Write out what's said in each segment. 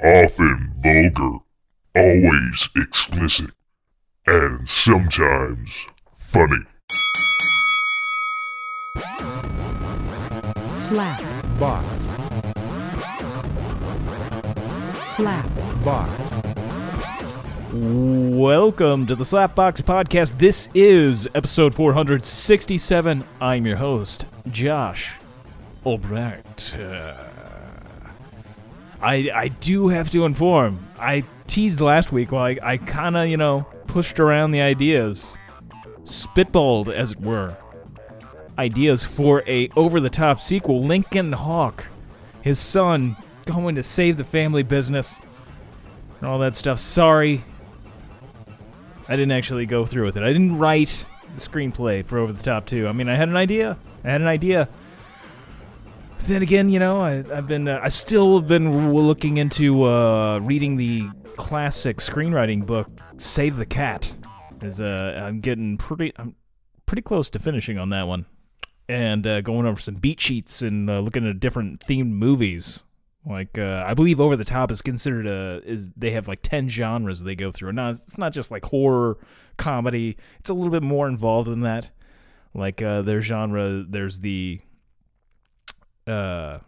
often vulgar, always explicit, and sometimes funny. slap, box, slap, box, Welcome to the Slapbox Podcast. This is episode 467. I'm your host, Josh Albrecht. Uh, I I do have to inform. I teased last week while I, I kind of, you know, pushed around the ideas, spitballed, as it were, ideas for a over-the-top sequel. Lincoln Hawk, his son, going to save the family business and all that stuff. Sorry, I didn't actually go through with it. I didn't write the screenplay for Over the Top 2. I mean, I had an idea. I had an idea. Then again, you know, I, I've been, uh, I still have been looking into uh, reading the classic screenwriting book, Save the Cat. Is uh, I'm getting pretty, I'm pretty close to finishing on that one, and uh, going over some beat sheets and uh, looking at different themed movies. Like uh, I believe Over the Top is considered a is they have like ten genres they go through. Not it's not just like horror, comedy. It's a little bit more involved than that. Like uh, their genre, there's the uh,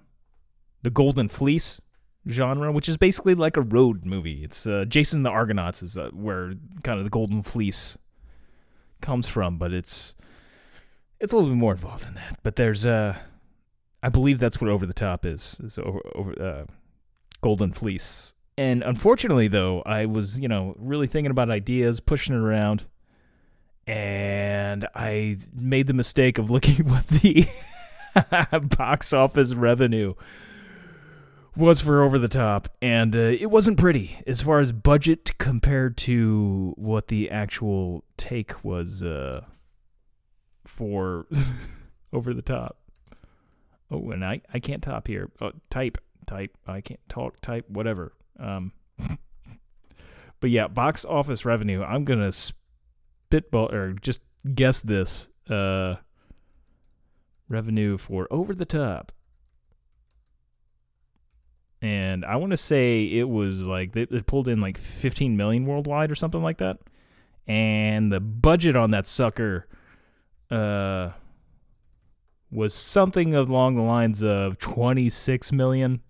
the Golden Fleece genre, which is basically like a road movie. It's uh, Jason the Argonauts is uh, where kind of the Golden Fleece comes from, but it's it's a little bit more involved than that. But there's uh I believe that's what Over the Top is. Is over, over uh, Golden Fleece. And unfortunately, though, I was you know really thinking about ideas, pushing it around, and I made the mistake of looking what the box office revenue was for Over the Top, and uh, it wasn't pretty as far as budget compared to what the actual take was uh, for Over the Top. Oh, and I, I can't top here. Oh, type, type. I can't talk, type, whatever. Um, but yeah, box office revenue. I'm gonna spitball or just guess this. Uh, revenue for Over the Top, and I want to say it was like it, pulled in like 15 million worldwide or something like that, and the budget on that sucker, uh was something along the lines of 26 million.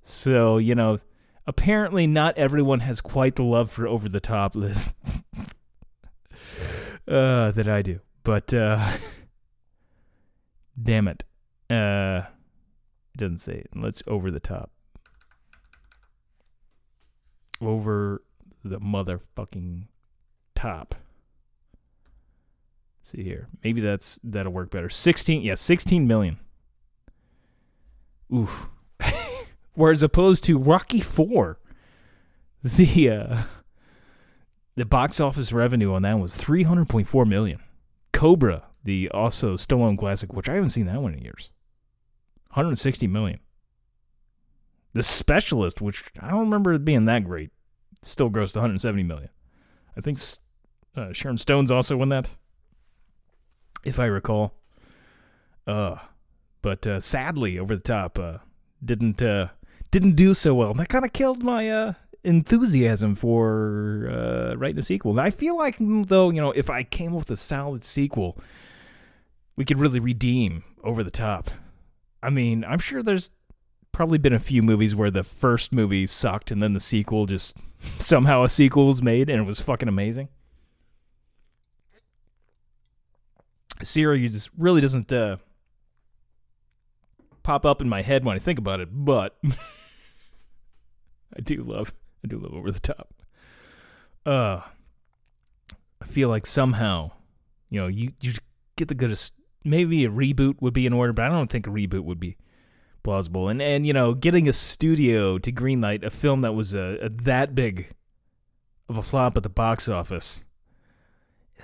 So, you know, apparently not everyone has quite the love for over the top uh, that I do. But uh damn it. Uh it doesn't say it. Let's over the top. Over the motherfucking top see here. Maybe that's that'll work better. 16, yeah, 16 million. Oof. Whereas opposed to Rocky 4, the uh the box office revenue on that was 300.4 million. Cobra, the also Stallone classic, which I haven't seen that one in years. 160 million. The Specialist, which I don't remember it being that great, still grossed 170 million. I think uh, Sharon Stone's also won that if I recall. Uh, but uh, sadly, over the top, uh, didn't uh, didn't do so well. And that kind of killed my uh, enthusiasm for uh, writing a sequel. I feel like, though, you know, if I came up with a solid sequel, we could really redeem over the top. I mean, I'm sure there's probably been a few movies where the first movie sucked and then the sequel just somehow a sequel was made and it was fucking amazing. Sierra you just really doesn't uh, pop up in my head when I think about it, but I do love I do love over the top. Uh I feel like somehow, you know, you you get the goodest maybe a reboot would be in order, but I don't think a reboot would be plausible. And and you know, getting a studio to greenlight a film that was a, a that big of a flop at the box office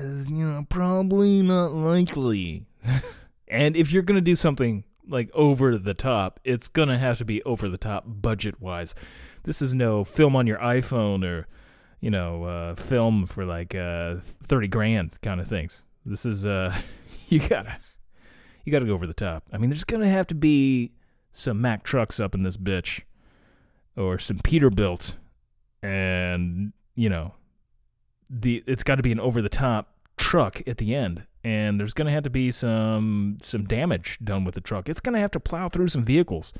is you know probably not likely. and if you're gonna do something like over the top, it's gonna have to be over the top budget wise. This is no film on your iPhone or you know uh, film for like uh, thirty grand kind of things. This is uh, you gotta you gotta go over the top. I mean, there's gonna have to be some Mack trucks up in this bitch. or some Peterbilt, and you know, the it's got to be an over the top truck at the end, and there's gonna have to be some some damage done with the truck. It's gonna have to plow through some vehicles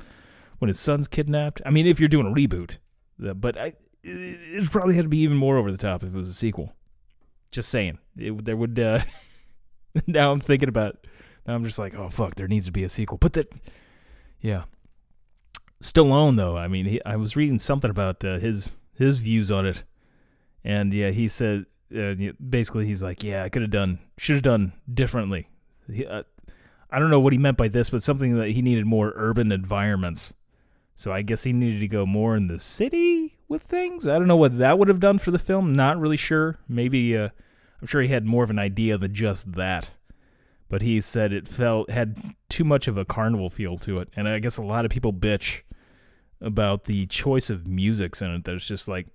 when his son's kidnapped. I mean, if you're doing a reboot, but I, it probably had to be even more over the top if it was a sequel. Just saying, it, there would. Uh, now I'm thinking about. Now I'm just like, oh fuck, there needs to be a sequel. But that, yeah. Stallone though, I mean, he, I was reading something about uh, his his views on it, and yeah, he said uh, basically he's like, yeah, I could have done, should have done differently. He, uh, I don't know what he meant by this, but something that he needed more urban environments. So I guess he needed to go more in the city with things. I don't know what that would have done for the film. Not really sure. Maybe uh, I'm sure he had more of an idea than just that. But he said it felt had too much of a carnival feel to it, and I guess a lot of people bitch about the choice of musics in it. There's just like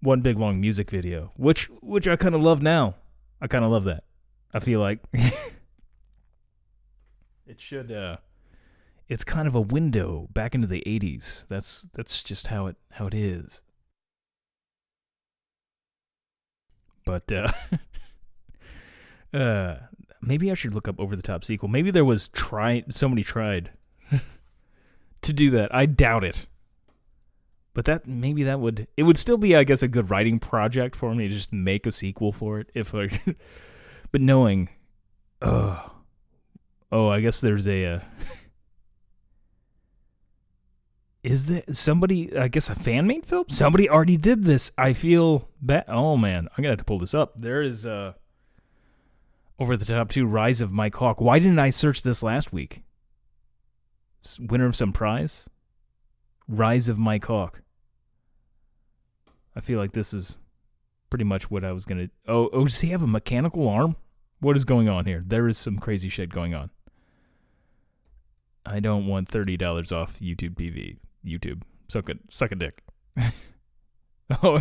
one big long music video, which which I kind of love now. I kind of love that. I feel like it should. uh It's kind of a window back into the '80s. That's that's just how it how it is. But uh, uh, maybe I should look up over the top sequel. Maybe there was try somebody tried to do that. I doubt it. But that maybe that would it would still be I guess a good writing project for me to just make a sequel for it if I but knowing oh oh I guess there's a uh, is there somebody I guess a fan made film? Somebody already did this. I feel bad. Oh man, I'm gonna have to pull this up. There is uh over the top two Rise of Mike Hawk. Why didn't I search this last week? Winner of some prize? Rise of Mike Hawk. I feel like this is pretty much what I was gonna. Oh, oh, does he have a mechanical arm? What is going on here? There is some crazy shit going on. I don't want thirty dollars off YouTube TV. YouTube, suck a suck a dick. oh,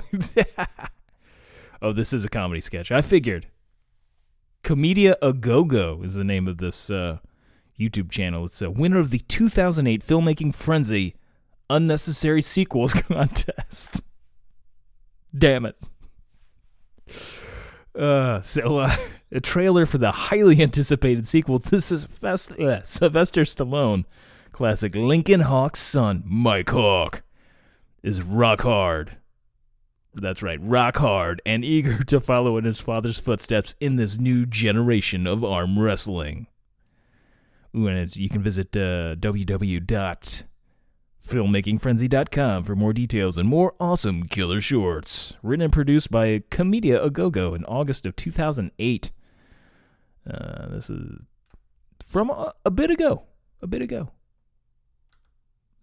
oh, this is a comedy sketch. I figured. Comedia a Go Go is the name of this uh, YouTube channel. It's a winner of the 2008 Filmmaking Frenzy Unnecessary Sequels Contest. Damn it. Uh, so, uh, a trailer for the highly anticipated sequel to uh, Sylvester Stallone classic Lincoln Hawk's son, Mike Hawk, is rock hard. That's right, rock hard and eager to follow in his father's footsteps in this new generation of arm wrestling. Ooh, and you can visit uh, www.filmmakingfrenzy.com for more details and more awesome killer shorts. Written and produced by Comedia a Go Go in August of 2008. Uh, this is from a, a, bit ago. A bit ago.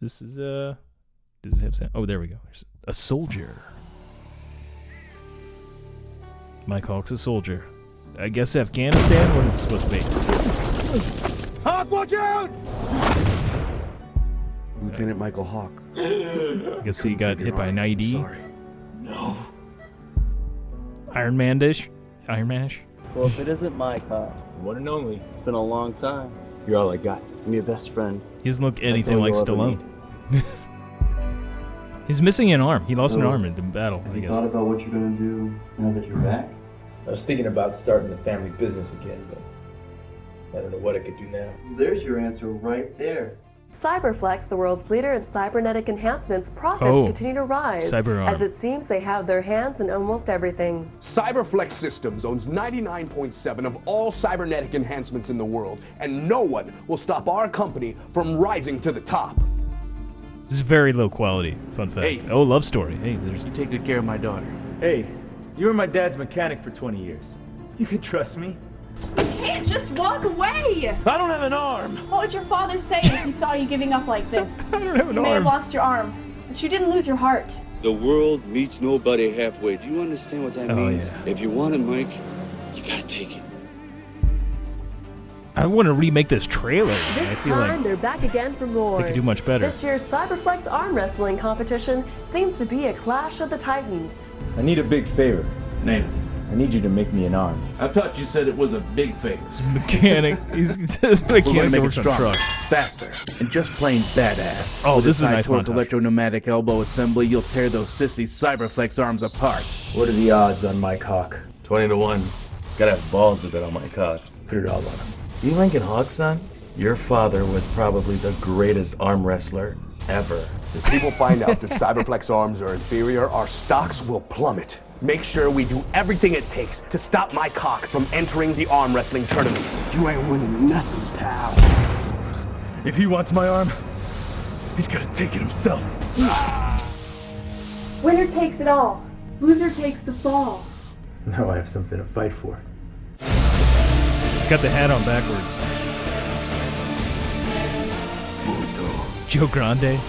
This is, uh, does it have sound? Oh, there we go. There's a soldier. Mike Hawk's a soldier. I guess Afghanistan? What is it supposed to be? Hawk, watch out! Lieutenant Michael Hawk. I guess he got hit by an IED. Sorry. No. Iron Man dish? Iron Manish? Well, if it isn't Mike, huh? One and only. It's been a long time. You're all I got. I'm your best friend. He doesn't look anything like you'll Stallone. He's missing an arm. He lost an arm in the battle, Have I you guess. thought about what you're gonna do now that you're back? I was thinking about starting a family business again, but I don't know what I could do now. There's your answer right there. Cyberflex, the world's leader in cybernetic enhancements, profits Oh, continue to rise CyberArm. as it seems they have their hands in almost everything. Cyberflex Systems owns 99.7 of all cybernetic enhancements in the world, and no one will stop our company from rising to the top. This is very low quality. Fun fact. Hey. Oh, love story. Hey, there's. You take good care of my daughter. Hey, you were my dad's mechanic for 20 years. You can trust me. You can't just walk away. I don't have an arm. What would your father say if he saw you giving up like this? I don't have an you may have lost your arm, but you didn't lose your heart. The world meets nobody halfway. Do you understand what that Oh, means? yeah. If you want it, Mike, you gotta take it. I want to remake this trailer. I This feel time, like they're back again for more. they could do much better. This year's Cyberflex arm wrestling competition seems to be a clash of the titans. I need a big favor. Name. it. I need you to make me an arm. I thought you said it was a big face. Mechanic. He's this We're going mechanic make it works on stronger, trucks. faster, and just plain badass. Oh, With this is a high nice torque montage. electro-pneumatic elbow assembly, you'll tear those sissy Cyberflex arms apart. What are the odds on my cock? 20 to 1. Gotta have balls to bet on my cock. Put it all on him. You Lincoln Hawk, son? Your father was probably the greatest arm wrestler ever. If people find out that Cyberflex arms are inferior, our stocks will plummet. Make sure we do everything it takes to stop my cock from entering the arm wrestling tournament. You ain't winning nothing, pal. If he wants my arm, he's gonna take it himself. Winner takes it all. Loser takes the fall. Now I have something to fight for. He's got the hat on backwards. Joe Grande.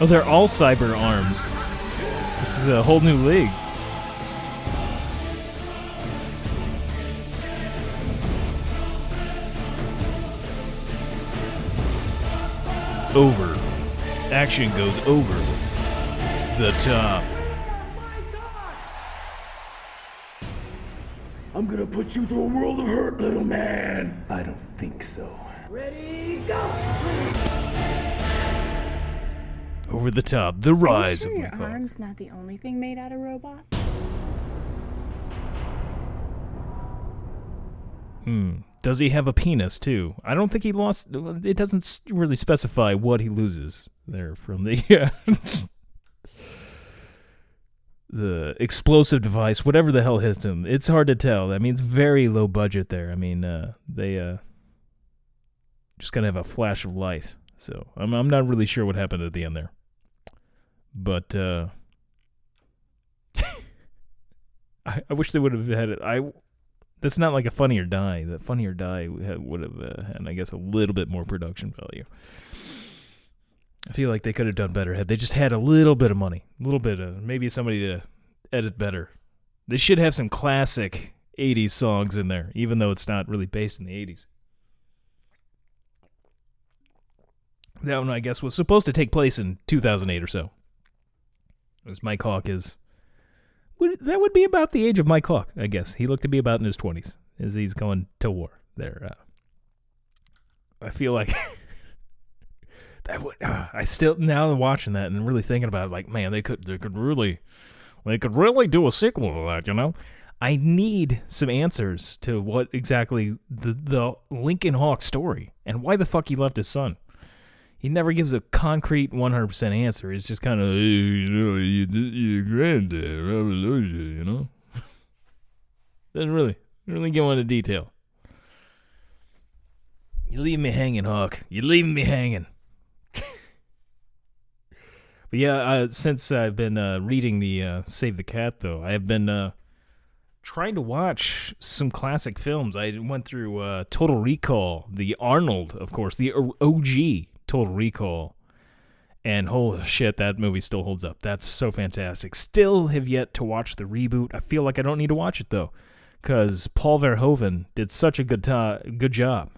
Oh, they're all cyber arms. This is a whole new league. Over. Action goes over the top. I'm gonna put you through a world of hurt, little man. I don't think so. Ready, go! Over the top, the rise Are of you sure my your arm's not the only thing made out of robot? Hmm. Does he have a penis too? I don't think he lost. It doesn't really specify what he loses there from the uh, the explosive device, whatever the hell hits him. It's hard to tell. I mean, it's very low budget there. I mean, uh, they uh, just kind of have a flash of light. So I'm I'm not really sure what happened at the end there. But uh, I, I wish they would have had it. I that's not like a Funny or Die. That Funny or Die would have uh, had, I guess, a little bit more production value. I feel like they could have done better had they just had a little bit of money, a little bit of maybe somebody to edit better. They should have some classic '80s songs in there, even though it's not really based in the '80s. That one, I guess, was supposed to take place in 2008 or so. As Mike Hawk is would, that would be about the age of Mike Hawk, I guess. He looked to be about in his twenties as he's going to war. There, uh, I feel like that would. Uh, I still now watching that and really thinking about it, like, man, they could, they could really, they could really do a sequel to that. You know, I need some answers to what exactly the the Lincoln Hawk story and why the fuck he left his son. He never gives a concrete 100% answer. It's just kind of, hey, you know, you, your granddad, Robert Loggia, you know? Doesn't really, really go into detail. You leave me hanging, Hawk. You leave me hanging. But yeah, uh, since I've been uh, reading the uh, Save the Cat, though, I have been uh, trying to watch some classic films. I went through uh, Total Recall, the Arnold, of course, the OG Total Recall. And holy shit, that movie still holds up. That's so fantastic. Still have yet to watch the reboot. I feel like I don't need to watch it though, because Paul Verhoeven did such a good good job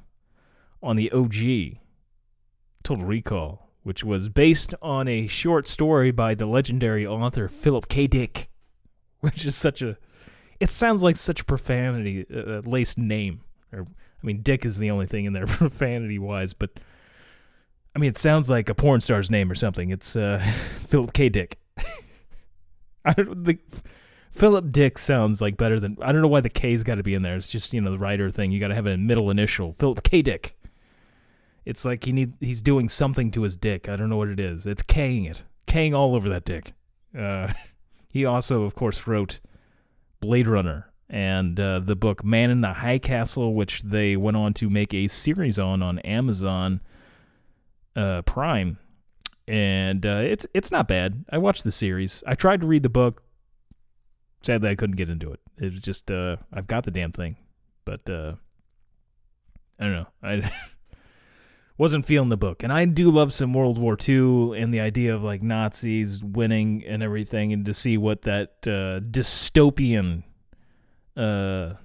on the OG Total Recall, which was based on a short story by the legendary author Philip K. Dick, which is such a. It sounds like such a profanity uh, laced name. Or I mean, Dick is the only thing in there profanity wise, but I mean, it sounds like a porn star's name or something. It's uh, Philip K. Dick. I don't the Philip Dick sounds like better than I don't know why the K's got to be in there. It's just you know the writer thing. You got to have a middle initial. Philip K. Dick. It's like he need he's doing something to his dick. I don't know what it is. It's K'ing it, K'ing all over that dick. Uh, he also, of course, wrote Blade Runner and uh, the book Man in the High Castle, which they went on to make a series on on Amazon uh, Prime, and uh, it's it's not bad. I watched the series. I tried to read the book. Sadly, I couldn't get into it. It was just uh, I've got the damn thing, but uh, I don't know. I wasn't feeling the book, and I do love some World War II and the idea of like Nazis winning and everything, and to see what that uh, dystopian. Uh,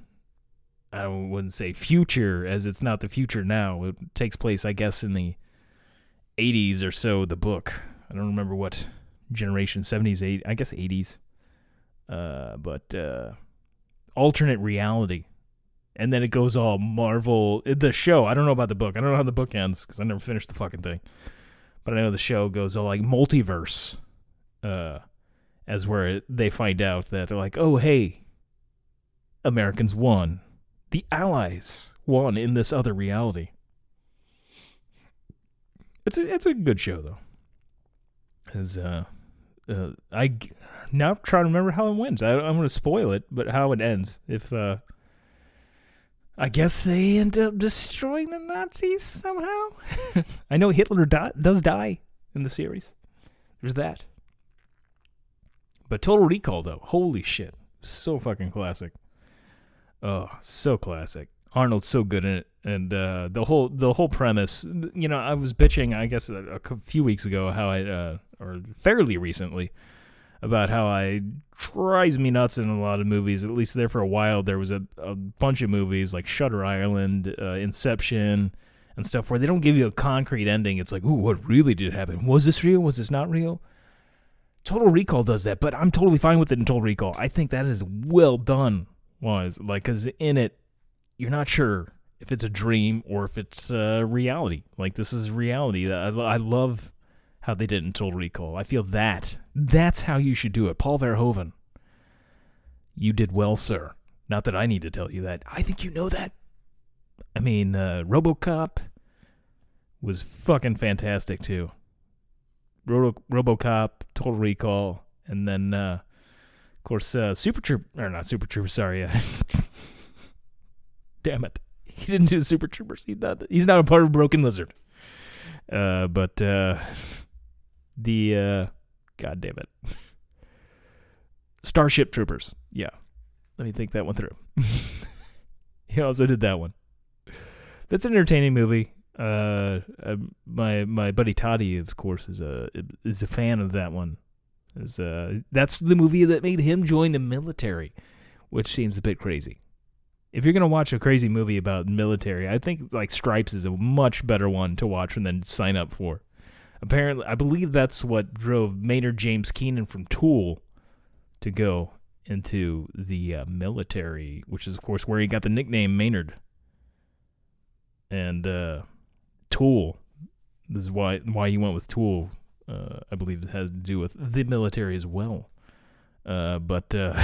I wouldn't say future, as it's not the future now. It takes place, I guess, in the 80s or so. The book. I don't remember what generation 70s, 80s, I guess 80s. Uh, but uh, alternate reality. And then it goes all Marvel. The show, I don't know about the book. I don't know how the book ends because I never finished the fucking thing. But I know the show goes all like multiverse. Uh, as where they find out that they're like, oh, hey, Americans won. The Allies won in this other reality. It's a, it's a good show, though. As, uh, uh, I now trying to remember how it wins. I, I'm going to spoil it, but how it ends. If, uh, I guess they end up destroying the Nazis somehow. I know Hitler di- does die in the series. There's that. But Total Recall, though, holy shit, so fucking classic. Oh, so classic. Arnold's so good in it, and uh, the whole the whole premise. You know, I was bitching, I guess, a, a few weeks ago how I, uh, or fairly recently, about how I drives me nuts in a lot of movies. At least there for a while, there was a, a bunch of movies like Shutter Island, uh, Inception, and stuff where they don't give you a concrete ending. It's like, ooh, what really did happen? Was this real? Was this not real? Total Recall does that, but I'm totally fine with it in Total Recall. I think that is well done. Was like because in it, you're not sure if it's a dream or if it's uh, reality. Like this is reality. I, I love how they did in Total Recall. I feel that that's how you should do it. Paul Verhoeven, you did well, sir. Not that I need to tell you that. I think you know that. I mean, uh, RoboCop was fucking fantastic too. Robo- RoboCop, Total Recall, and then uh, of course uh, Super Troop or not Super Troopers. Sorry, uh, damn it, he didn't do Super Troopers. He's not. He's not a part of Broken Lizard. Uh, but uh, the uh, God damn it, Starship Troopers. Yeah, let me think that one through. he also did that one. That's an entertaining movie. Uh, uh, my my buddy Toddy, of course, is a is a fan of that one. Is uh, that's the movie that made him join the military, which seems a bit crazy. If you're gonna watch a crazy movie about military, I think like Stripes is a much better one to watch and then sign up for. Apparently, I believe that's what drove Maynard James Keenan from Tool to go into the uh, military, which is of course where he got the nickname Maynard. And uh, Tool, this is why why he went with Tool. Uh, I believe it has to do with the military as well. Uh, but uh,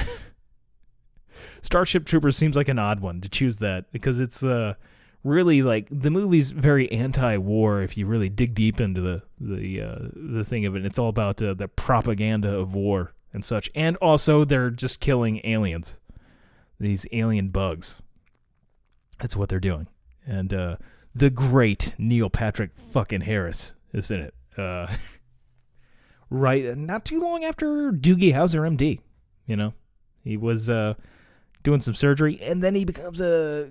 Starship Troopers seems like an odd one to choose that because it's uh, really like the movie's very anti-war if you really dig deep into the the uh, the thing of it. It's all about uh, the propaganda of war and such, and also they're just killing aliens, these alien bugs. That's what they're doing, and uh, the great Neil Patrick fucking Harris is in it. Uh, right, not too long after Doogie Howser, MD. You know, he was uh, doing some surgery, and then he becomes a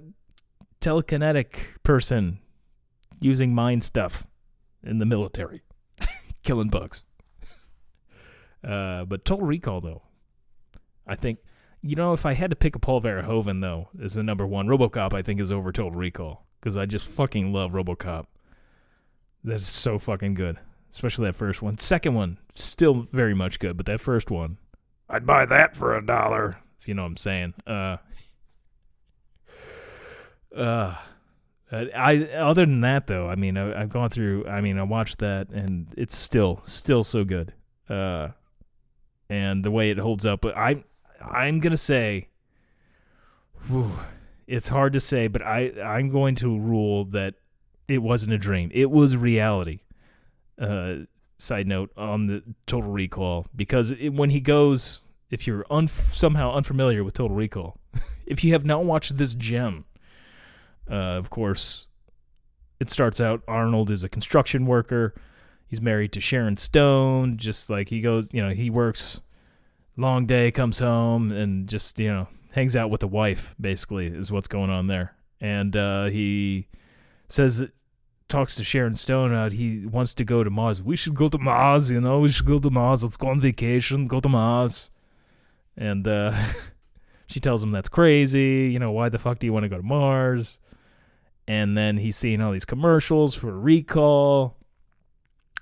telekinetic person using mind stuff in the military, killing bugs. Uh, but Total Recall, though, I think you know if I had to pick a Paul Verhoeven though as the number one, RoboCop I think is over Total Recall because I just fucking love RoboCop. That's so fucking good, especially that first one. Second one still very much good, but that first one, I'd buy that for a dollar if you know what I'm saying. Uh, uh, I other than that though, I mean, I, I've gone through. I mean, I watched that and it's still still so good. Uh, and the way it holds up, but I I'm gonna say, whew, it's hard to say, but I I'm going to rule that it wasn't a dream. It was reality. Uh, side note on the Total Recall because it, when he goes, if you're un- somehow unfamiliar with Total Recall, if you have not watched this gem, uh, of course, it starts out Arnold is a construction worker. He's married to Sharon Stone. Just like he goes, you know, he works long day, comes home, and just you know hangs out with the wife. Basically, is what's going on there. And uh, he says that talks to Sharon Stone out. He wants to go to Mars. We should go to Mars. You know, we should go to Mars. Let's go on vacation. Go to Mars. And uh, she tells him that's crazy. You know, why the fuck do you want to go to Mars? And then he's seeing all these commercials for recall.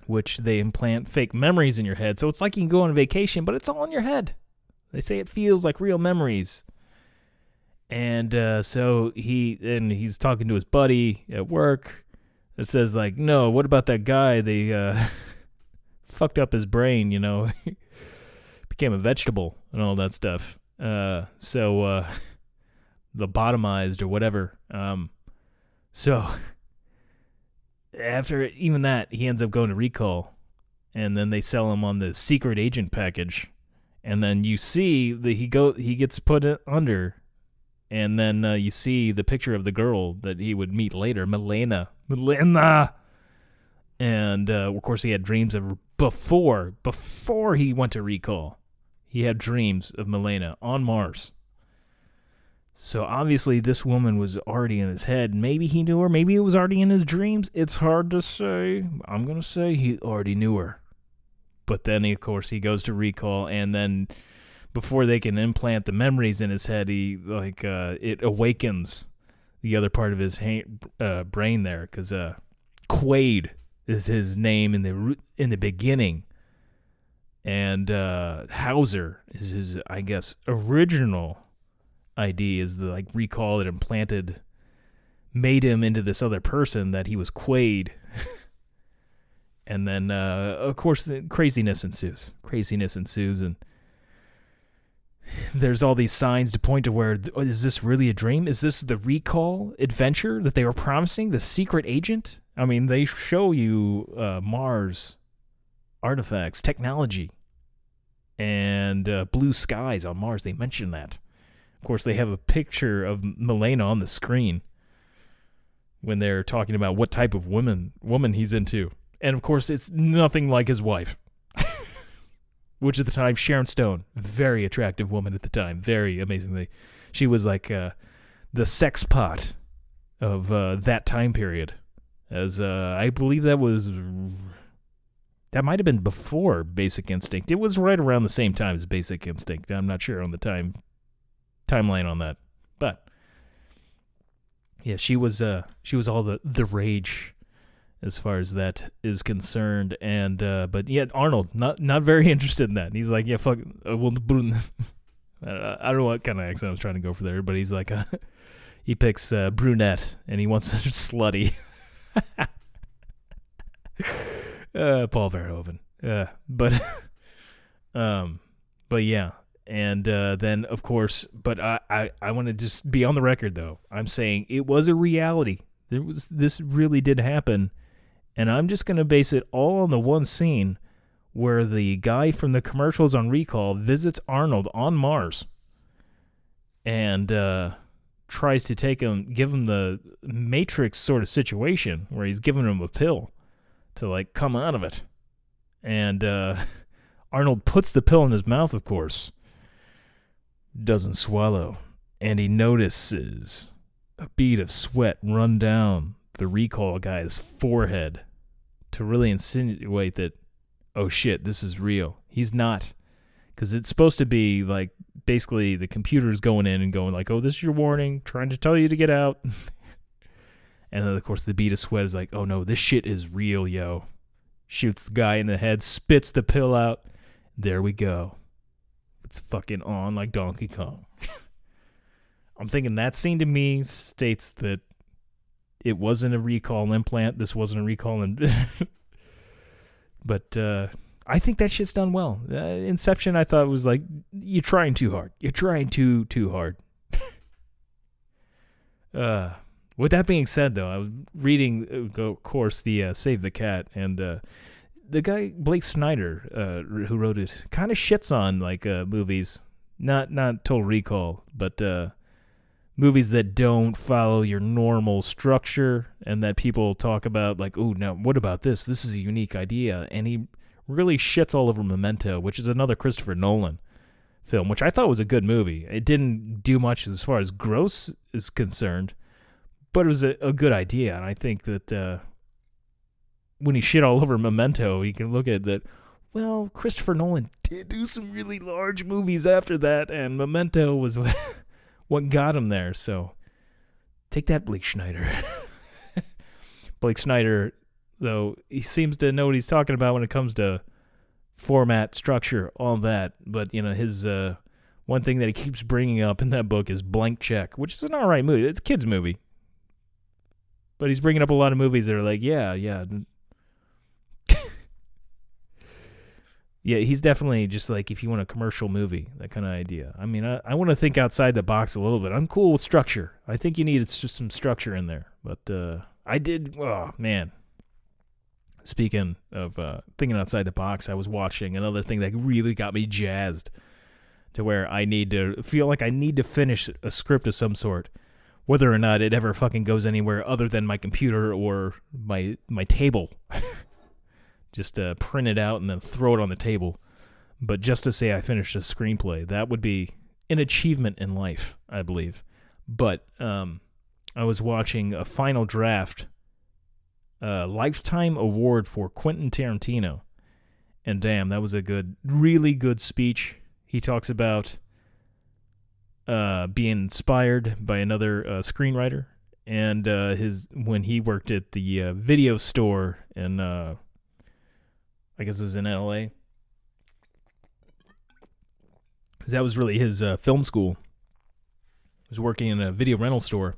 which they implant fake memories in your head. So it's like you can go on vacation, but it's all in your head. They say it feels like real memories. And uh, so he and he's talking to his buddy at work. It says like, no, what about that guy? They uh, fucked up his brain, you know, became a vegetable and all that stuff. Uh, so uh, lobotomized or whatever. Um, so after even that, he ends up going to recall, and then they sell him on the secret agent package, and then you see that he go he gets put under, and then uh, you see the picture of the girl that he would meet later, Milena, Milena, and uh, of course he had dreams of before before he went to recall. He had dreams of Milena on Mars. So obviously, this woman was already in his head. Maybe he knew her. Maybe it was already in his dreams. It's hard to say. I'm gonna say he already knew her. But then, of course, he goes to recall, and then before they can implant the memories in his head, he like uh, it awakens the other part of his ha- uh, brain there, because uh, Quaid is his name in the in the beginning, and uh, Hauser is his, I guess, original ID is the like recall that implanted made him into this other person that he was Quaid. and then uh, of course the craziness ensues. Craziness ensues and there's all these signs to point to where oh, is this really a dream? Is this the recall adventure that they were promising? The secret agent? I mean, they show you uh, Mars artifacts, technology, and uh, blue skies on Mars. They mention that. Of course, they have a picture of Milena on the screen when they're talking about what type of woman woman he's into. And of course, it's nothing like his wife. Which at the time, Sharon Stone, very attractive woman at the time, very amazingly. She was like uh, the sex pot of uh, that time period. As uh, I believe that was that might have been before Basic Instinct. It was right around the same time as Basic Instinct. I'm not sure on the time timeline on that. But yeah, she was uh she was all the the rage as far as that is concerned and uh but yet Arnold not not very interested in that. He's like, "Yeah, fuck well I don't know what kind of accent I was trying to go for there, but he's like uh, he picks uh, brunette and he wants her slutty. uh, Paul Verhoeven. Uh, but um but yeah, and uh, then of course but i i, I want to just be on the record though. I'm saying it was a reality. There was this really did happen. And i'm just going to base it all on the one scene where the guy from the commercials on recall visits arnold on mars and uh, tries to take him give him the matrix sort of situation where he's giving him a pill to like come out of it. And uh, arnold puts the pill in his mouth of course doesn't swallow, and he notices a bead of sweat run down the recall guy's forehead to really insinuate that, oh shit, this is real. He's not. Because it's supposed to be like basically the computer's going in and going like, oh, this is your warning, trying to tell you to get out. and then, of course, the bead of sweat is like, oh no, this shit is real, yo. Shoots the guy in the head, spits the pill out. There we go it's fucking on like Donkey Kong. I'm thinking that scene to me states that it wasn't a recall implant. This wasn't a recall, and but uh, I think that shit's done well. Uh, Inception, I thought was like you're trying too hard. You're trying too too hard. uh, with that being said, though, I was reading, uh, of course, the uh, Save the Cat, and uh, the guy Blake Snyder, uh, who wrote it, kind of shits on like uh, movies, not not Total Recall, but uh, movies that don't follow your normal structure, and that people talk about like, oh, now what about this? This is a unique idea, and he really shits all over Memento, which is another Christopher Nolan film, which I thought was a good movie. It didn't do much as far as gross is concerned, but it was a, a good idea, and I think that uh, when he shit all over Memento, you can look at that. Well, Christopher Nolan did do some really large movies after that, and Memento was what got him there. So take that, Blake Snyder. Blake Snyder though he seems to know what he's talking about when it comes to format, structure, all that. But you know, his uh, one thing that he keeps bringing up in that book is Blank Check, which is an all right movie. It's a kids movie, but he's bringing up a lot of movies that are like, yeah, yeah. Yeah, he's definitely just like if you want a commercial movie, that kind of idea. I mean, I, I want to think outside the box a little bit. I'm cool with structure. I think you need just some structure in there. But uh, I did, oh man. Speaking of uh, thinking outside the box, I was watching another thing that really got me jazzed to where I need to feel like I need to finish a script of some sort, whether or not it ever fucking goes anywhere other than my computer or my my table. just uh, print it out and then throw it on the table. But just to say I finished a screenplay, that would be an achievement in life, I believe. But um, I was watching a final draft, uh, lifetime award for Quentin Tarantino, and damn, that was a good, really good speech. He talks about uh, being inspired by another uh, screenwriter, and uh, his when he worked at the uh, video store in uh, I guess it was in L.A. That was really his uh, film school. He was working in a video rental store,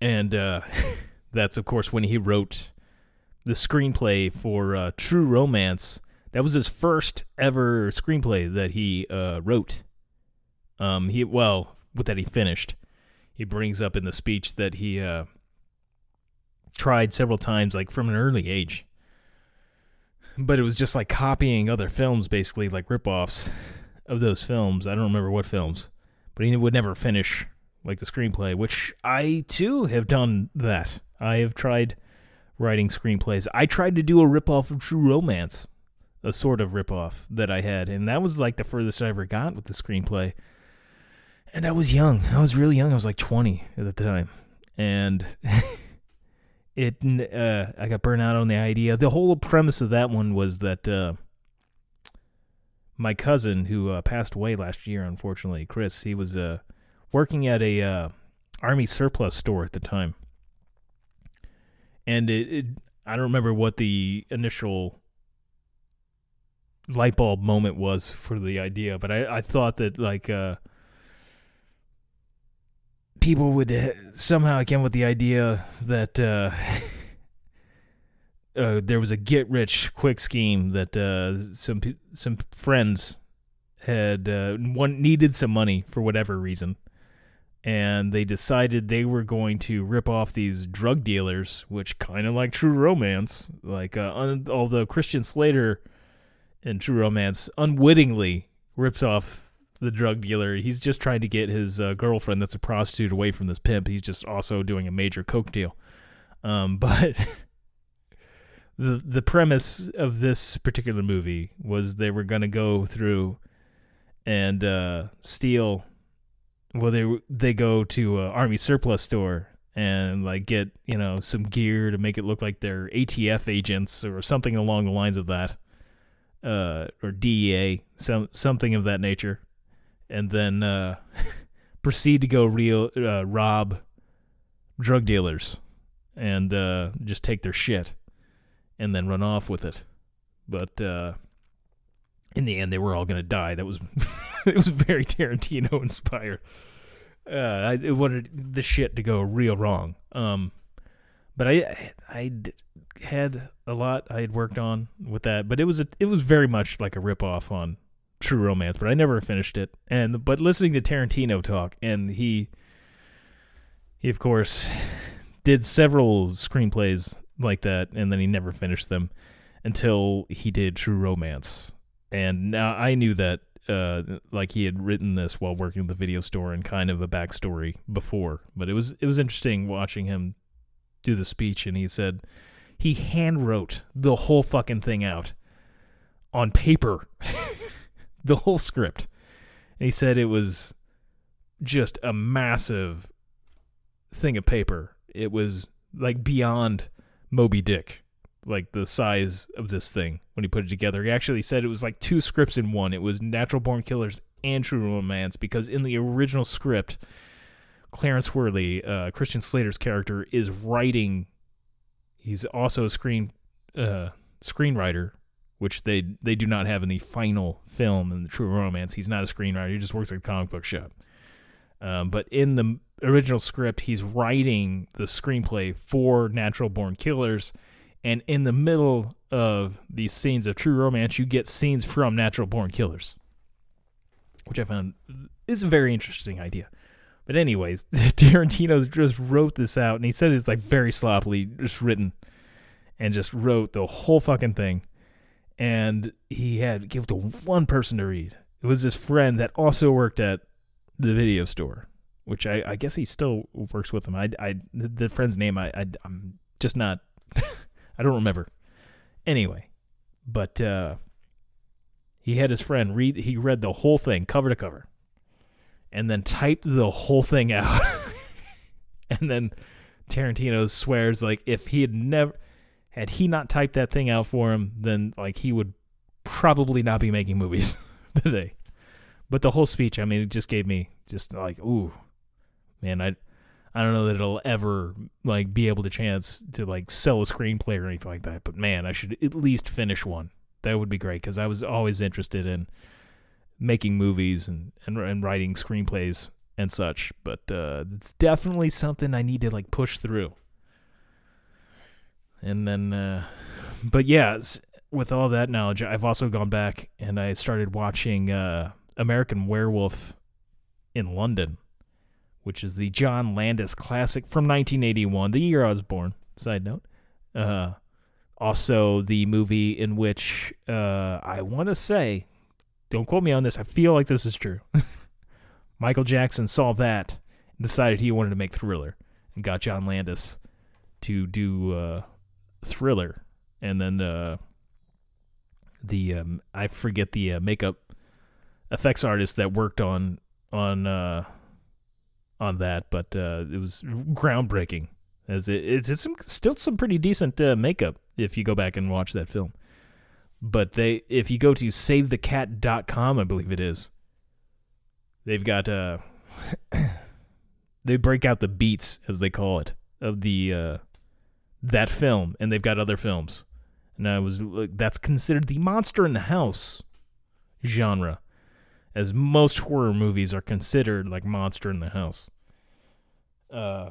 and uh, that's of course when he wrote the screenplay for uh, True Romance. That was his first ever screenplay that he uh, wrote. Um, he well, with that he finished. He brings up in the speech that he uh, tried several times, like from an early age. But it was just like copying other films, basically like ripoffs of those films. I don't remember what films, but he would never finish like the screenplay, which I too have done that. I have tried writing screenplays. I tried to do a ripoff of True Romance, a sort of ripoff that I had, and that was like the furthest I ever got with the screenplay. And I was young. I was really young. I was like 20 at the time. And it uh, I got burnt out on the idea. The whole premise of that one was that uh, my cousin, who uh, passed away last year, unfortunately, Chris, he was uh, working at a uh, army surplus store at the time, and it, it I don't remember what the initial light bulb moment was for the idea, but I, I thought that like uh, people would uh, somehow come with the idea that uh, uh, there was a get rich quick scheme that uh, some some friends had uh, one needed some money for whatever reason, and they decided they were going to rip off these drug dealers, which kind of like True Romance, like uh, un- although Christian Slater in True Romance unwittingly rips off the drug dealer. He's just trying to get his uh, girlfriend that's a prostitute away from this pimp. He's just also doing a major coke deal. Um, but the the premise of this particular movie was they were going to go through and uh, steal. Well, they they go to an army surplus store and like get you know some gear to make it look like they're ATF agents or something along the lines of that, uh, or DEA, some something of that nature and then uh, proceed to go real uh, rob drug dealers and uh, just take their shit and then run off with it. But uh, in the end, they were all gonna die. That was it was very Tarantino inspired. Uh, I wanted the shit to go real wrong. Um, but I I had a lot I had worked on with that, but it was a, it was very much like a rip off on True Romance, but I never finished it. And but listening to Tarantino talk, and he he of course did several screenplays like that, and then he never finished them until he did True Romance. And now I knew that uh, like he had written this while working at the video store and kind of a backstory before. But it was it was interesting watching him do the speech, and he said he hand wrote the whole fucking thing out on paper. the whole script. And he said it was just a massive thing of paper. It was like beyond Moby Dick, like the size of this thing when he put it together. He actually said it was like two scripts in one. It was Natural Born Killers and True Romance because in the original script, Clarence Worley, uh, Christian Slater's character, is writing. He's also a screen uh, screenwriter, which they they do not have in the final film in the True Romance. He's not a screenwriter; he just works at a comic book shop. Um, but in the original script, he's writing the screenplay for Natural Born Killers, and in the middle of these scenes of True Romance, you get scenes from Natural Born Killers, which I found is a very interesting idea. But anyways, Tarantino just wrote this out, and he said it's like very sloppily just written, and just wrote the whole fucking thing. And he had give it to one person to read. It was his friend that also worked at the video store, which I, I guess he still works with him. I, I the friend's name I, I I'm just not I don't remember. Anyway, but uh, he had his friend read. He read the whole thing cover to cover, and then typed the whole thing out. and then Tarantino swears like if he had never had he not typed that thing out for him, then like he would probably not be making movies today. But the whole speech, I mean, it just gave me just like, ooh, man, I I don't know that it'll ever like be able to chance to like sell a screenplay or anything like that. But man, I should at least finish one. That would be great because I was always interested in making movies and, and and writing screenplays and such. But uh, it's definitely something I need to like push through. And then, uh, but yeah, with all that knowledge, I've also gone back and I started watching uh, American Werewolf in London which is the John Landis classic from 1981, the year I was born. Side note. Uh, also, the movie in which uh, I want to say, don't quote me on this, I feel like this is true. Michael Jackson saw that and decided he wanted to make Thriller and got John Landis to do uh, Thriller. And then uh, the, um, I forget the uh, makeup effects artist that worked on, on, uh, on that, but uh, it was groundbreaking. As it, it's, it's some, still some pretty decent uh, makeup if you go back and watch that film. But they, if you go to savethecat.com, I believe it is, they've got uh, they break out the beats as they call it of the uh, that film, and they've got other films. And I was like, that's considered the monster in the house genre as most horror movies are considered like monster in the house. Uh,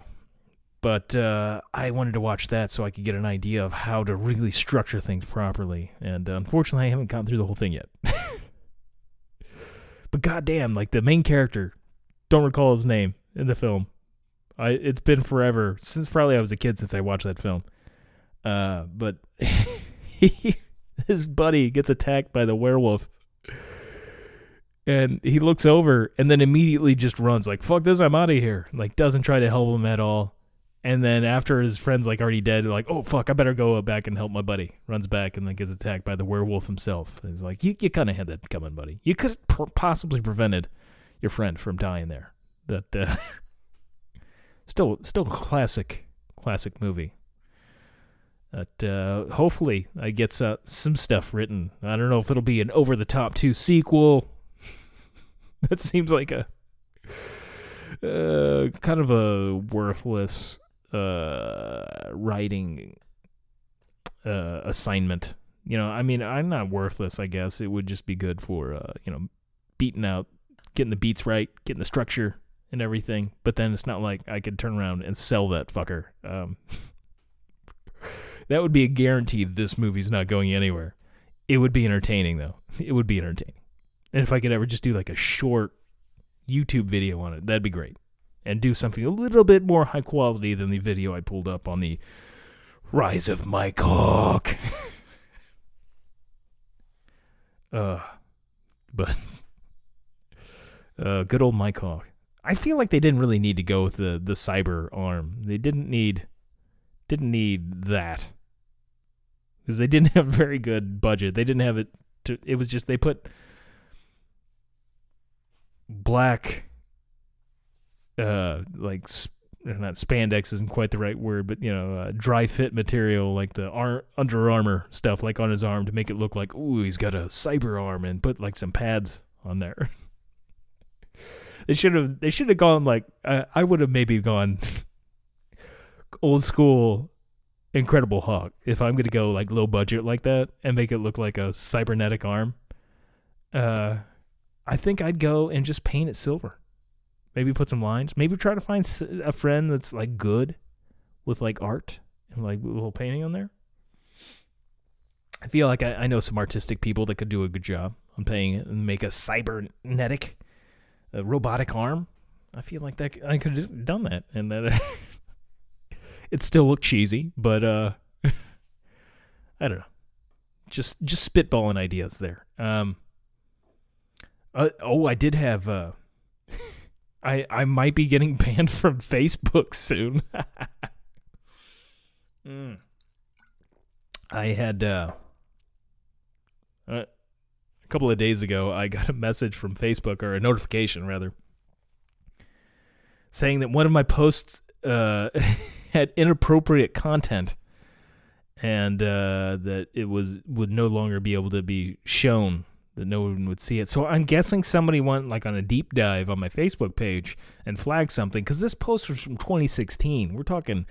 but uh, I wanted to watch that so I could get an idea of how to really structure things properly. And uh, unfortunately, I haven't gotten through the whole thing yet. but goddamn, like the main character, don't recall his name in the film. I it's been forever since probably I was a kid since I watched that film. Uh, but he, his buddy gets attacked by the werewolf. And he looks over and then immediately just runs like fuck this i'm out of here. Like doesn't try to help him at all. And then after his friend's like already dead like oh fuck i better go back and help my buddy. Runs back and then gets attacked by the werewolf himself. He's like you, you kind of had that coming buddy. You could possibly prevented your friend from dying there. That uh, still still classic classic movie but uh, hopefully I get uh, some stuff written. I don't know if it'll be an over the top two sequel that seems like a uh, kind of a worthless uh, writing uh, assignment. You know, I mean, I'm not worthless. I guess it would just be good for uh, you know, beating out, getting the beats right, getting the structure and everything. But then it's not like I could turn around and sell that fucker. Um, that would be a guarantee this movie's not going anywhere. It would be entertaining though. It would be entertaining. And if I could ever just do like a short YouTube video on it, that'd be great. And do something a little bit more high quality than the video I pulled up on the Rise of Mike Hawk. uh, but uh, good old Mike Hawk. I feel like they didn't really need to go with the the cyber arm. They didn't need didn't need that because they didn't have a very good budget. They didn't have it. To, it was just they put black uh like sp- not spandex isn't quite the right word but you know uh, dry fit material like the ar- Under Armour stuff like on his arm to make it look like ooh he's got a cyber arm and put like some pads on there they should have they should have gone like uh, I would have maybe gone old school Incredible Hulk if I'm gonna go like low budget like that and make it look like a cybernetic arm. Uh, I think I'd go and just paint it silver. Maybe put some lines. Maybe try to find a friend that's like good with like art and like a little painting on there. I feel like I, I know some artistic people that could do a good job on painting it and make a cybernetic, a robotic arm. I feel like that I could have done that, and that it still looked cheesy, but uh, I don't know. Just just spitballing ideas there. Um. Uh, oh, I did have. Uh, I I might be getting banned from Facebook soon. mm. I had uh, uh, couple of days ago. I got a message from Facebook or a notification rather, saying that one of my posts uh, had inappropriate content, and uh, that it was would no longer be able to be shown. That no one would see it. So I'm guessing somebody went like on a deep dive on my Facebook page and flagged something because this post was from 2016. We're talking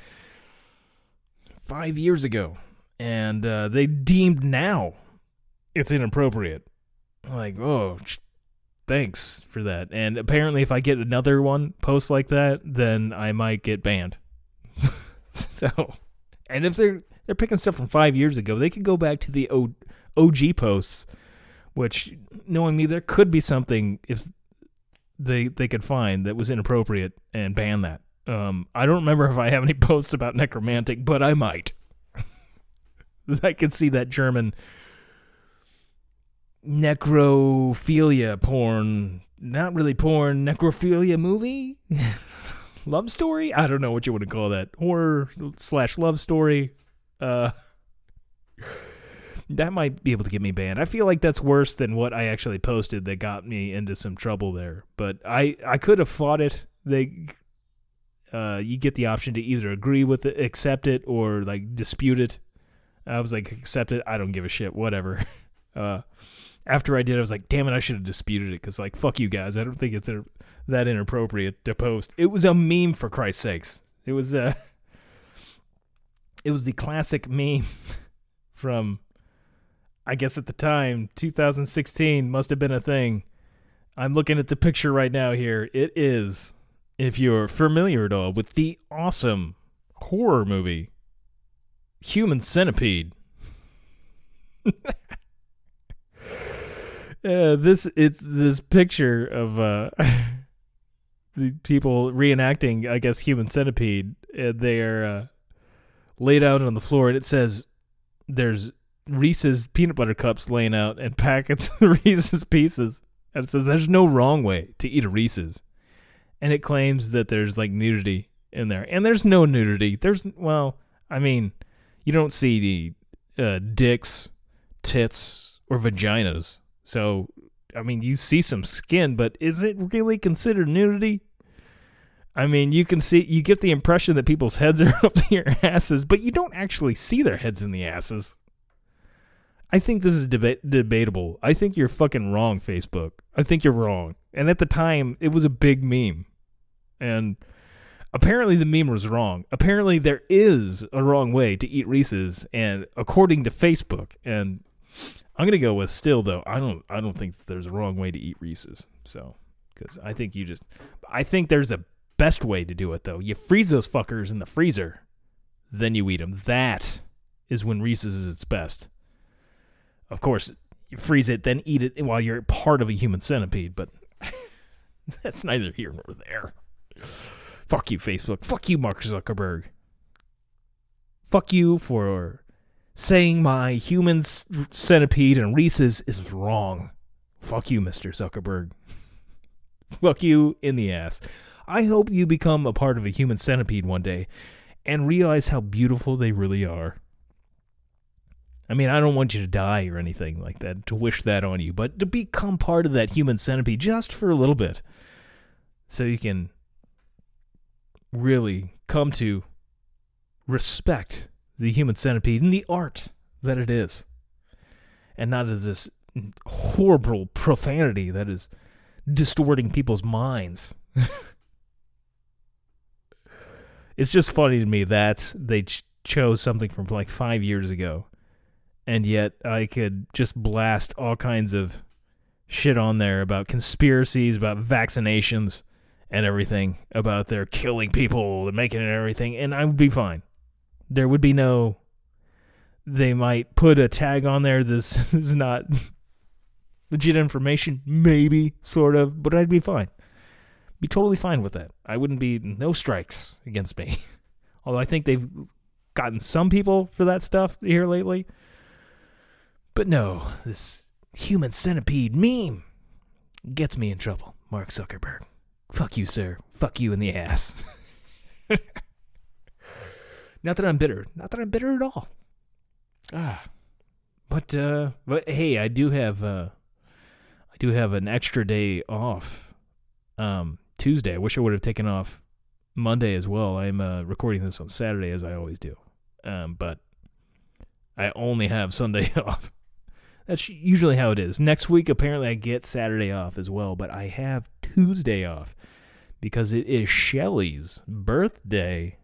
five years ago, and uh, they deemed now it's inappropriate. Like, oh, thanks for that. And apparently, if I get another one post like that, then I might get banned. so, and if they're they're picking stuff from five years ago, they could go back to the OG posts, which, knowing me, there could be something if they they could find that was inappropriate and ban that. Um, I don't remember if I have any posts about Nekromantik, but I might. I could see that German necrophilia porn, not really porn, necrophilia movie, love story. I don't know what you want to call that, horror slash love story. Uh, that might be able to get me banned. I feel like that's worse than what I actually posted that got me into some trouble there. But I I could have fought it. They uh you get the option to either agree with it, accept it or like dispute it. I was like accept it. I don't give a shit, whatever. Uh after I did I was like, "Damn it, I should have disputed it cuz like fuck you guys. I don't think it's a, that inappropriate to post." It was a meme for Christ's sakes. It was uh it was the classic meme from I guess at the time, 2016 must have been a thing. I'm looking at the picture right now here. It is, if you're familiar at all with the awesome horror movie Human Centipede. uh, this it's this picture of uh, the people reenacting, I guess, Human Centipede. And they're uh, laid out on the floor, and it says there's Reese's peanut butter cups laying out and packets of Reese's pieces. And it says there's no wrong way to eat a Reese's. And it claims that there's like nudity in there. And there's no nudity. There's, well, I mean, you don't see the uh, dicks, tits, or vaginas. So, I mean, you see some skin, but is it really considered nudity? I mean, you can see, you get the impression that people's heads are up to your asses, but you don't actually see their heads in the asses. I think this is deba- debatable. I think you're fucking wrong, Facebook. I think you're wrong. And at the time, it was a big meme. And apparently the meme was wrong. Apparently there is a wrong way to eat Reese's and according to Facebook and I'm to go with still though. I don't I don't think there's a wrong way to eat Reese's. So cuz I think you just I think there's a best way to do it though. You freeze those fuckers in the freezer, then you eat them. That is when Reese's is its best. Of course, you freeze it, then eat it while you're part of a human centipede, but that's neither here nor there. Fuck you, Facebook. Fuck you, Mark Zuckerberg. Fuck you for saying my human centipede and Reese's is wrong. Fuck you, Mr. Zuckerberg. Fuck you in the ass. I hope you become a part of a human centipede one day and realize how beautiful they really are. I mean, I don't want you to die or anything like that, to wish that on you, but to become part of that human centipede just for a little bit. So you can really come to respect the human centipede and the art that it is. And not as this horrible profanity that is distorting people's minds. it's just funny to me that they ch- chose something from like five years ago, and yet I could just blast all kinds of shit on there about conspiracies, about vaccinations, and everything, about their killing people and making it everything, and I would be fine. There would be no. They might put a tag on there. This is not legit information, maybe, sort of, but I'd be fine. Be totally fine with that. I wouldn't be no strikes against me. Although I think they've gotten some people for that stuff here lately. But no, this human centipede meme gets me in trouble. Mark Zuckerberg. Fuck you, sir. Fuck you in the ass. Not that I'm bitter. Not that I'm bitter at all. Ah. But uh but hey, I do have uh I do have an extra day off. Um Tuesday. I wish I would have taken off Monday as well. I'm uh recording this on Saturday as I always do. Um but I only have Sunday off. That's usually how it is. Next week apparently I get Saturday off as well, but I have Tuesday off because it is Shelly's birthday.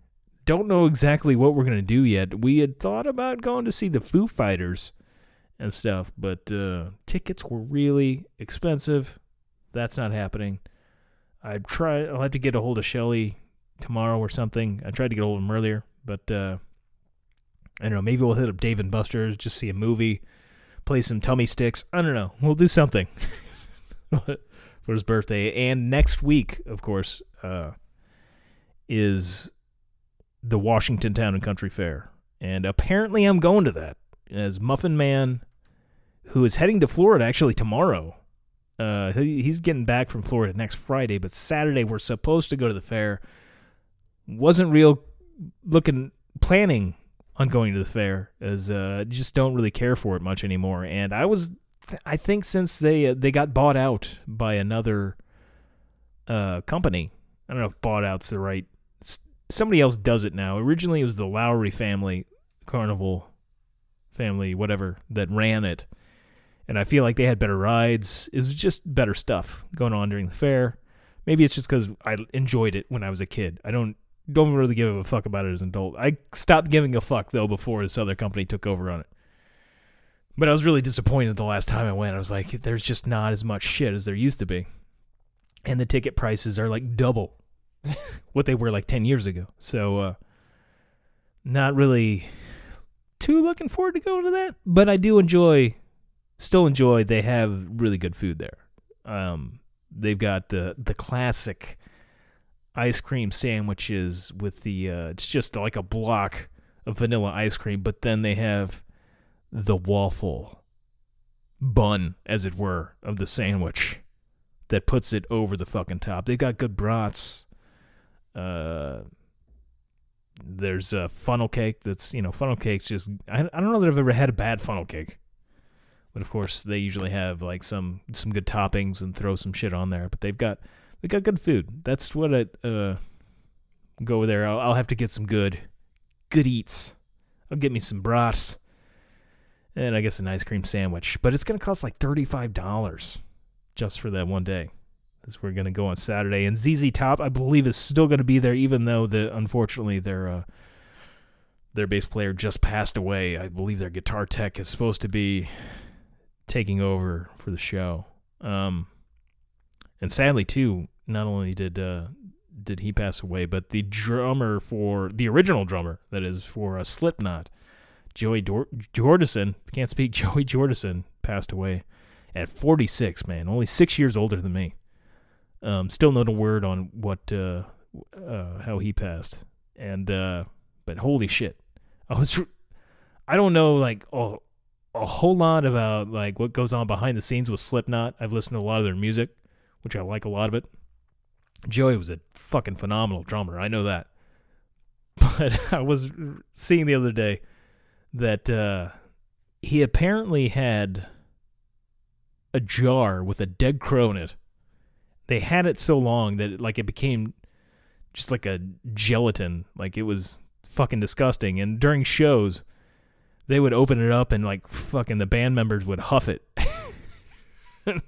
Don't know exactly what we're to do yet. We had thought about going to see the Foo Fighters and stuff, but uh, tickets were really expensive. That's not happening. I try. I'll have to get a hold of Shelly tomorrow or something. I tried to get a hold of him earlier, but uh, I don't know. Maybe we'll hit up Dave and Buster's, just see a movie, play some tummy sticks. I don't know. We'll do something for his birthday. And next week, of course, uh, is the Washington Town and Country Fair. And apparently I'm going to that as Muffin Man, who is heading to Florida actually tomorrow. Uh, he, he's getting back from Florida next Friday, but Saturday we're supposed to go to the fair. Wasn't real looking, planning on going to the fair, as uh, just don't really care for it much anymore. And I was, I think since they uh, they got bought out by another uh, company, I don't know if bought out's the right. Somebody else does it now. Originally, it was the Lowry family, Carnival family, whatever, that ran it. And I feel like they had better rides. It was just better stuff going on during the fair. Maybe it's just because I enjoyed it when I was a kid. I don't don't really give a fuck about it as an adult. I stopped giving a fuck though before this other company took over on it. But I was really disappointed the last time I went. I was like, there's just not as much shit as there used to be. And the ticket prices are like double what they were like 10 years ago. So, uh, not really too looking forward to going to that. But I do enjoy, still enjoy, they have really good food there. Um, they've got the, the classic ice cream sandwiches with the, uh, it's just like a block of vanilla ice cream, but then they have the waffle bun, as it were, of the sandwich that puts it over the fucking top. They've got good brats. Uh, there's a funnel cake that's you know funnel cake's just I, I don't know that I've ever had a bad funnel cake, but of course they usually have like some some good toppings and throw some shit on there. But they've got they got good food. That's what I uh go there. I'll, I'll have to get some good good eats. I'll get me some brats and I guess an ice cream sandwich. But it's gonna cost like thirty five dollars just for that one day. We're gonna go on Saturday, and ZZ Top, I believe, is still gonna be there, even though the unfortunately their uh, their bass player just passed away. I believe their guitar tech is supposed to be taking over for the show. Um, and sadly, too, not only did uh, did he pass away, but the drummer for the original drummer that is for uh, Slipknot, Joey Dor- Jordison, can't speak. Joey Jordison passed away at 46. Man, only six years older than me. Um, still not a word on what uh, uh, how he passed, and uh, but holy shit, I was I don't know like a, a whole lot about like what goes on behind the scenes with Slipknot. I've listened to a lot of their music, which I like a lot of it. Joey was a fucking phenomenal drummer. I know that. But I was seeing the other day that uh, he apparently had a jar with a dead crow in it. They had it so long that it, like it became just like a gelatin. Like it was fucking disgusting. And during shows, they would open it up and like fucking the band members would huff it.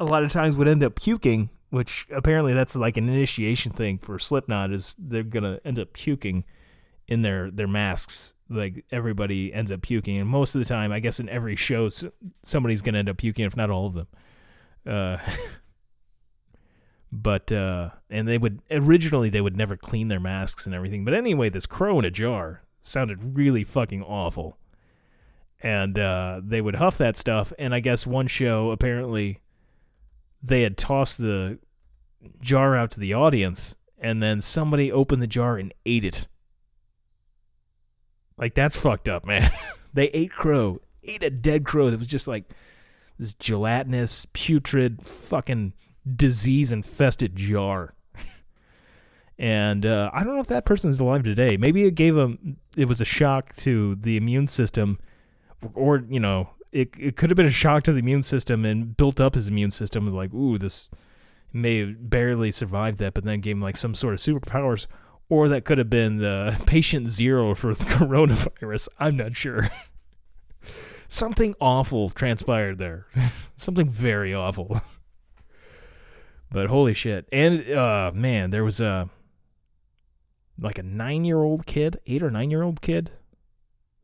a lot of times would end up puking, which apparently that's like an initiation thing for Slipknot is they're gonna end up puking in their their masks. Like everybody ends up puking, and most of the time, I guess in every show, somebody's gonna end up puking, if not all of them. Uh, but uh, and they would originally they would never clean their masks and everything. But anyway, this crow in a jar sounded really fucking awful, and uh, they would huff that stuff. And I guess one show apparently they had tossed the jar out to the audience, and then somebody opened the jar and ate it. Like that's fucked up, man. they ate crow, ate a dead crow that was just like this gelatinous, putrid, fucking disease infested jar. And uh, I don't know if that person is alive today. Maybe it gave him, it was a shock to the immune system, or, you know, it, it could have been a shock to the immune system and built up his immune system. Was like, ooh, this may have barely survived that, but then gave him like some sort of superpowers. Or that could have been the patient zero for the coronavirus. I'm not sure. Something awful transpired there. Something very awful. But holy shit. And uh man, there was a like a 9-year-old kid, 8 or 9-year-old kid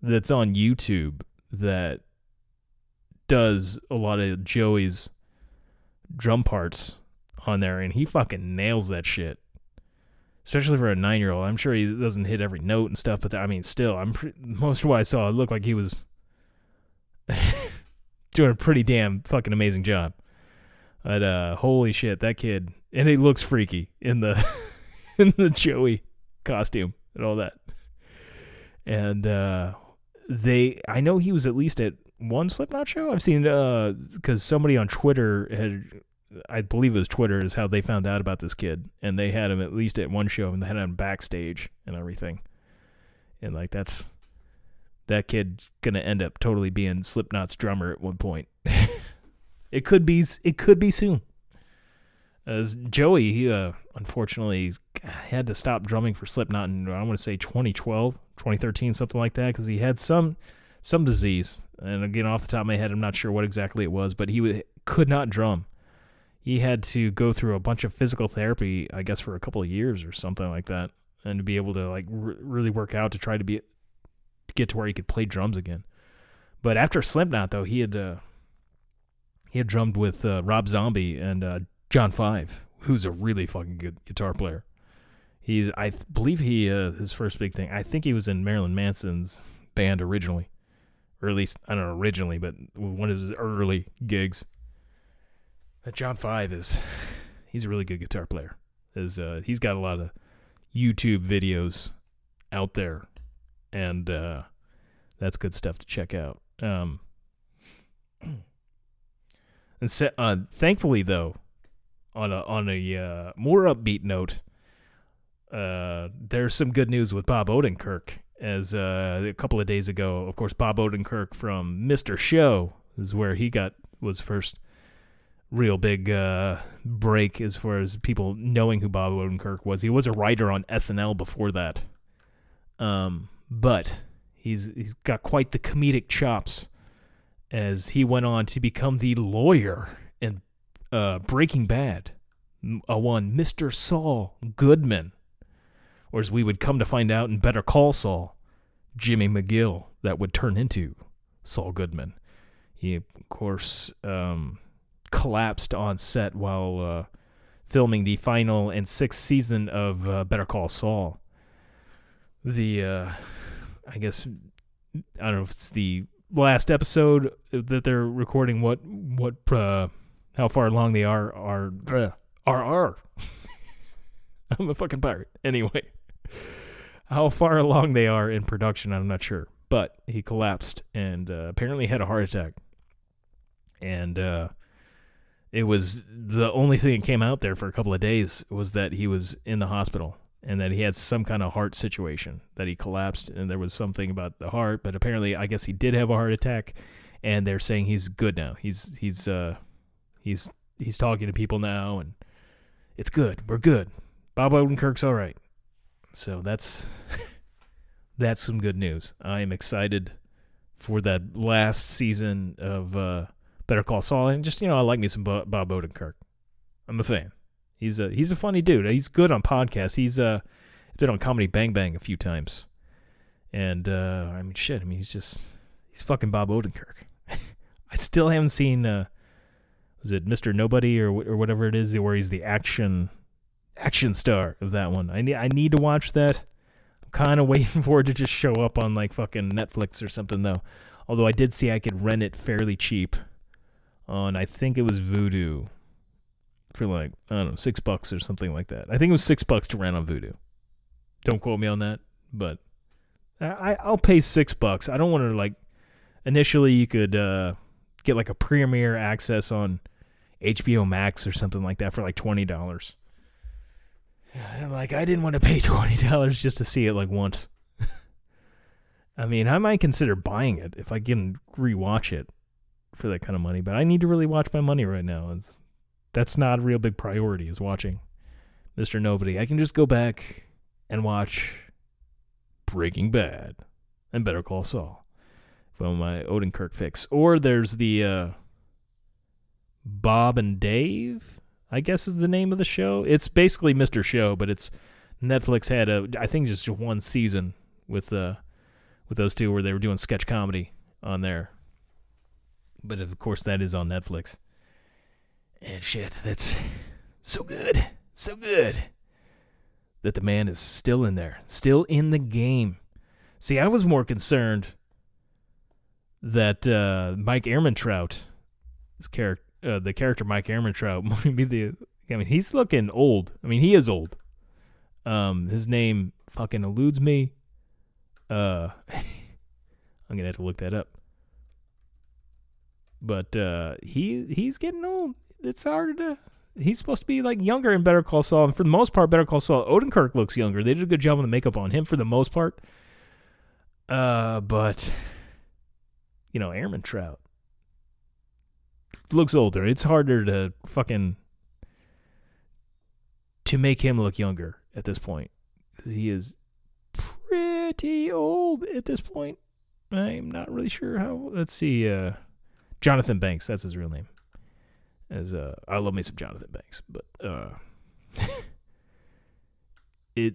that's on YouTube that does a lot of Joey's drum parts on there and he fucking nails that shit. Especially for a 9-year-old. I'm sure he doesn't hit every note and stuff, but I mean still, I'm pre- most of what I saw it looked like he was doing a pretty damn fucking amazing job. But uh, holy shit, that kid, and he looks freaky in the in the Joey costume and all that. And uh, they, I know he was at least at one Slipknot show. I've seen uh, because somebody on Twitter had, I believe it was Twitter, is how they found out about this kid, and they had him at least at one show, and they had him backstage and everything. And like that's that kid's gonna end up totally being Slipknot's drummer at one point. it could be. It could be soon. As Joey, he uh, unfortunately had to stop drumming for Slipknot in I want to say 2012, 2013, something like that, because he had some some disease. And again, off the top of my head, I'm not sure what exactly it was, but he w- could not drum. He had to go through a bunch of physical therapy, I guess, for a couple of years or something like that, and to be able to like r- really work out to try to be get to where he could play drums again. But after Slipknot, though, he had uh, he had drummed with uh, Rob Zombie and uh, John Five, who's a really fucking good guitar player. He's, I th- believe he, uh, his first big thing. I think he was in Marilyn Manson's band originally, or at least I don't know originally, but one of his early gigs. John Five is, he's a really good guitar player. Is uh, he's got a lot of YouTube videos out there, and uh, that's good stuff to check out. Um, and so, uh, thankfully, though, on a on a uh, more upbeat note, uh, there's some good news with Bob Odenkirk. As uh, a couple of days ago, of course, Bob Odenkirk from Mr. Show is where he got was first real big uh, break as far as people knowing who Bob Odenkirk was. He was a writer on SNL before that, um, but he's he's got quite the comedic chops as he went on to become the lawyer in uh, Breaking Bad, a one Mr. Saul Goodman, or as we would come to find out in Better Call Saul, Jimmy McGill, that would turn into Saul Goodman. He, of course, um, collapsed on set while uh, filming the final and sixth season of uh, Better Call Saul. The, uh, I guess, I don't know if it's the last episode that they're recording. What, what, uh, how far along they are, are, uh, are, are. I'm a fucking pirate. Anyway, how far along they are in production, I'm not sure. But he collapsed and uh, apparently had a heart attack. And uh, it was the only thing that came out there for a couple of days was that he was in the hospital and that he had some kind of heart situation that he collapsed and there was something about the heart. But apparently, I guess he did have a heart attack, and they're saying he's good now. He's he's uh he's he's talking to people now and it's good. We're good. Bob Odenkirk's all right. So that's that's some good news. I am excited for that last season of uh, Better Call Saul, and just you know, I like me some Bob Odenkirk. I'm a fan. He's a he's a funny dude. He's good on podcasts. He's uh been on Comedy Bang Bang a few times, and uh I mean shit. I mean he's just he's fucking Bob Odenkirk. I still haven't seen uh was it Mr. Nobody or or whatever it is where he's the action action star of that one. I need I need to watch that. I'm kind of waiting for it to just show up on like fucking Netflix or something though. Although I did see I could rent it fairly cheap on I think it was Vudu for like I don't know six bucks or something like that. I think it was six bucks to rent on Vudu. Don't quote me on that, but I I'll pay six bucks. I don't want to like initially you could uh, get like a premiere access on HBO Max or something like that for like twenty dollars. I'm like I didn't want to pay twenty dollars just to see it like once. I mean, I might consider buying it if I can rewatch it for that kind of money, but I need to really watch my money right now. It's that's not a real big priority is watching Mr. Nobody. I can just go back and watch Breaking Bad and Better Call Saul from my Odenkirk fix. Or there's the uh, Bob and Dave, I guess is the name of the show. It's basically Mr. Show, but it's Netflix had a I think just one season with uh with those two where they were doing sketch comedy on there. But of course that is on Netflix. And shit, that's so good. So good. That the man is still in there, still in the game. See, I was more concerned that uh, Mike Ehrmantraut, his character, uh, the character Mike Ehrmantraut, might be the. I mean, he's looking old. I mean, he is old. Um, his name fucking eludes me. Uh, I'm gonna have to look that up. But uh, he he's getting old. It's hard to. He's supposed to be like younger in Better Call Saul, and for the most part, Better Call Saul. Odenkirk looks younger. They did a good job on the makeup on him for the most part. Uh, but you know, Ehrmantraut looks older. It's harder to fucking to make him look younger at this point. He is pretty old at this point. I'm not really sure how. Let's see. Uh, Jonathan Banks. That's his real name. As uh, I love me some Jonathan Banks, but uh, it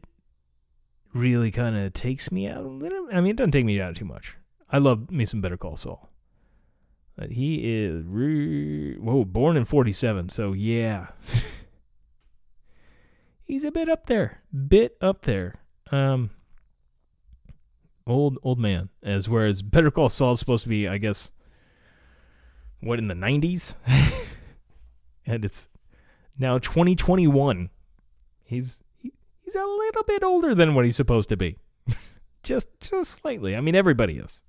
really kind of takes me out a little. I mean, it doesn't take me out too much. I love me some Better Call Saul. But he is re- whoa, born in '47, so yeah, he's a bit up there, bit up there. Um, old old man. As whereas Better Call Saul is supposed to be, I guess, what in the '90s, and it's now 2021. He's he's a little bit older than what he's supposed to be, just just slightly. I mean, everybody is,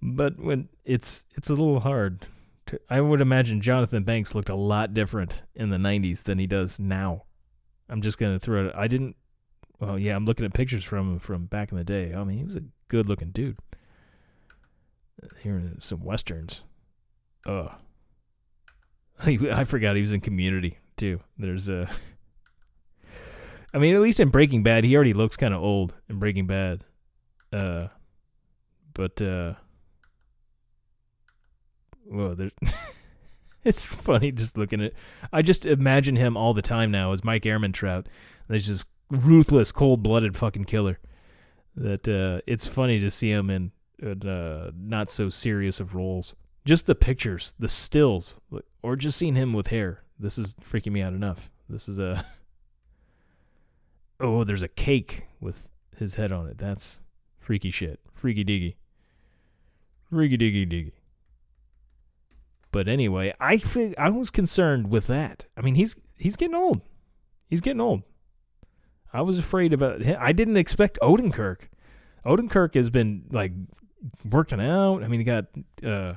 but when it's it's a little hard. To, I would imagine Jonathan Banks looked a lot different in the '90s than he does now. I'm just gonna throw it. I didn't well, yeah, I'm looking at pictures from from back in the day. I mean, he was a good looking dude. Here some westerns. Uh, I forgot he was in Community too. There's a. I mean, at least in Breaking Bad, he already looks kind of old in Breaking Bad. Uh, but uh, well, there's. it's funny just looking at. I just imagine him all the time now as Mike Ehrmantraut. There's just ruthless, cold-blooded fucking killer. That uh, it's funny to see him in, in uh, not so serious of roles. Just the pictures, the stills, or just seeing him with hair. This is freaking me out enough. This is a. Oh, there's a cake with his head on it. That's freaky shit. Freaky diggy. Freaky diggy diggy. But anyway, I think I was concerned with that. I mean, he's he's getting old. He's getting old. I was afraid about him. I didn't expect Odenkirk. Odenkirk has been like working out. I mean, he got uh,